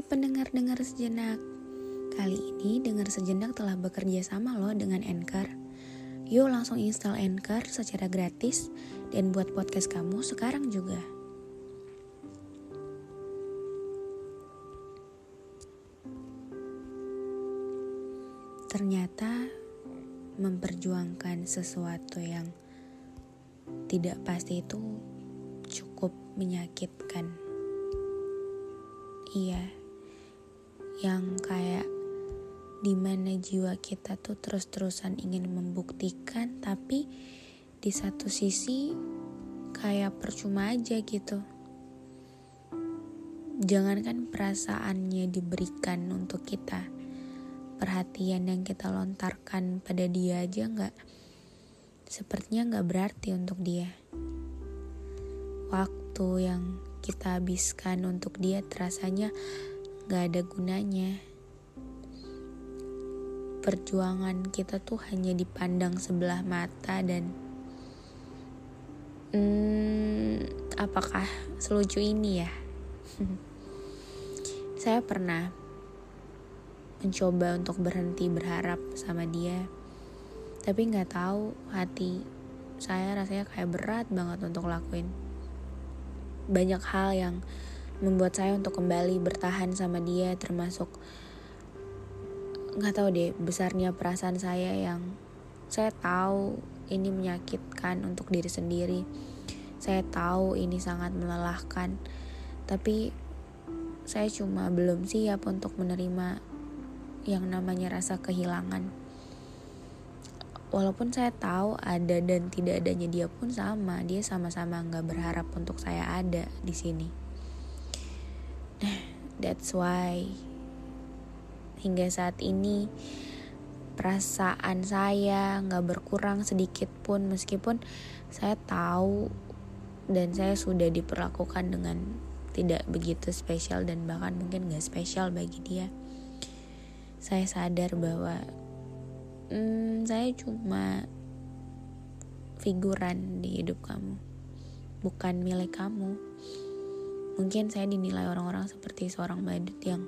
Pendengar-dengar sejenak. Kali ini dengar sejenak telah bekerja sama loh dengan Anchor. Yuk langsung install Anchor secara gratis Dan buat podcast kamu sekarang juga. Ternyata memperjuangkan sesuatu yang tidak pasti itu cukup menyakitkan. Iya, yang kayak di mana jiwa kita tuh terus-terusan ingin membuktikan, tapi di satu sisi kayak percuma aja gitu. Jangankan perasaannya diberikan untuk kita, perhatian yang kita lontarkan pada dia aja nggak sepertinya nggak berarti untuk dia. Waktu yang kita habiskan untuk dia terasanya nggak ada gunanya. Perjuangan kita tuh hanya dipandang sebelah mata dan hmm, apakah selucu ini ya? Saya pernah mencoba untuk berhenti berharap sama dia tapi nggak tahu hati saya rasanya kayak berat banget untuk lakuin banyak hal yang membuat saya untuk kembali bertahan sama dia termasuk nggak tahu deh besarnya perasaan saya yang saya tahu ini menyakitkan untuk diri sendiri saya tahu ini sangat melelahkan tapi saya cuma belum siap untuk menerima yang namanya rasa kehilangan. Walaupun saya tahu ada dan tidak adanya dia pun sama, dia sama-sama nggak berharap untuk saya ada di sini. That's why hingga saat ini perasaan saya nggak berkurang sedikit pun meskipun saya tahu dan saya sudah diperlakukan dengan tidak begitu spesial dan bahkan mungkin gak spesial bagi dia. Saya sadar bahwa hmm, saya cuma figuran di hidup kamu bukan milik kamu mungkin saya dinilai orang-orang seperti seorang badut yang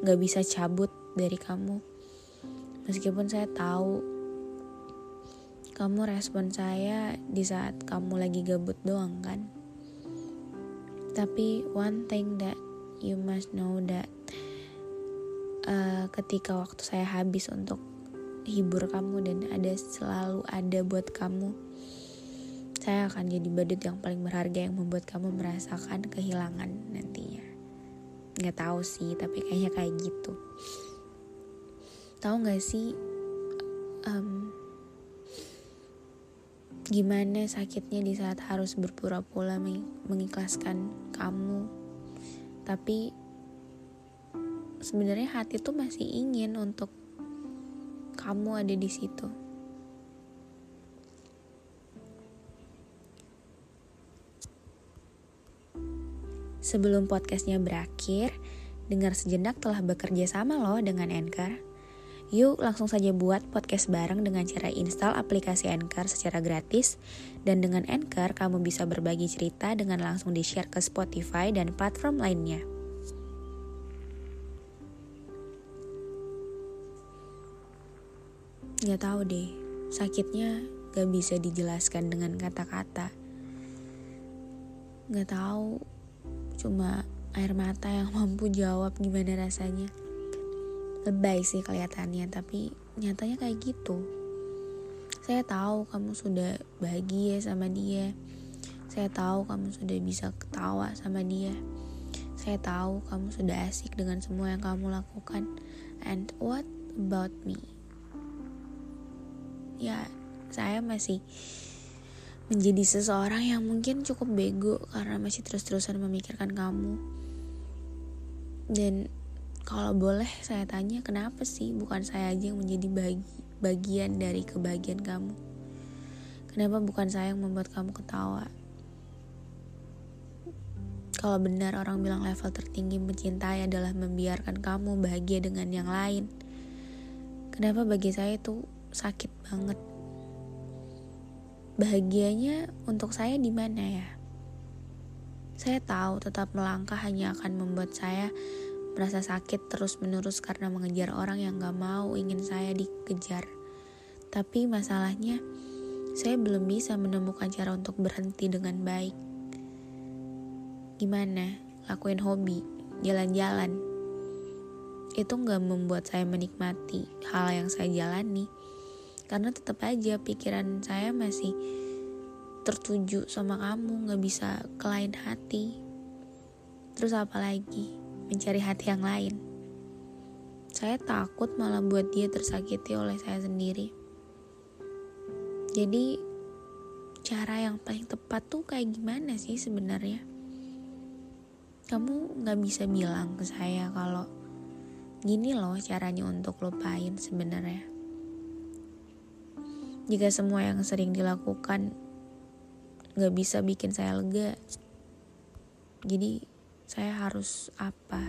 gak bisa cabut dari kamu. Meskipun saya tahu kamu respon saya di saat kamu lagi gabut doang kan? Tapi one thing that you must know that uh, ketika waktu saya habis untuk hibur kamu dan ada selalu ada buat kamu saya akan jadi badut yang paling berharga yang membuat kamu merasakan kehilangan nantinya. Nggak tahu sih tapi kayaknya kayak gitu. Tahu nggak sih um, gimana sakitnya di saat harus berpura-pura mengikhlaskan kamu? Tapi sebenarnya hati tuh masih ingin untuk kamu ada di situ Sebelum podcastnya berakhir, dengar sejenak telah bekerja sama loh dengan Anchor. Yuk langsung saja buat podcast bareng dengan cara install aplikasi Anchor secara gratis dan dengan Anchor kamu bisa berbagi cerita dengan langsung di-share ke Spotify dan platform lainnya. Gak tahu deh, sakitnya gak bisa dijelaskan dengan kata-kata. Gak tahu, cuma air mata yang mampu jawab gimana rasanya. Lebay sih kelihatannya tapi nyatanya kayak gitu. Saya tahu kamu sudah bahagia sama dia. Saya tahu kamu sudah bisa ketawa sama dia. Saya tahu kamu sudah asik dengan semua yang kamu lakukan. And what about me? Ya, saya masih menjadi seseorang yang mungkin cukup bego karena masih terus-terusan memikirkan kamu. Dan kalau boleh saya tanya kenapa sih bukan saya aja yang menjadi bagi, bagian dari kebahagiaan kamu? Kenapa bukan saya yang membuat kamu ketawa? Kalau benar orang bilang level tertinggi mencintai adalah membiarkan kamu bahagia dengan yang lain. Kenapa bagi saya itu sakit banget? Bahagianya untuk saya di mana ya? Saya tahu tetap melangkah hanya akan membuat saya merasa sakit terus-menerus karena mengejar orang yang gak mau ingin saya dikejar. Tapi masalahnya, saya belum bisa menemukan cara untuk berhenti dengan baik. Gimana? Lakuin hobi, jalan-jalan. Itu gak membuat saya menikmati hal yang saya jalani karena tetap aja pikiran saya masih tertuju sama kamu nggak bisa ke lain hati. Terus apa lagi? Mencari hati yang lain. Saya takut malah buat dia tersakiti oleh saya sendiri. Jadi cara yang paling tepat tuh kayak gimana sih sebenarnya? Kamu nggak bisa bilang ke saya kalau gini loh caranya untuk lupain sebenarnya jika semua yang sering dilakukan gak bisa bikin saya lega, jadi saya harus apa?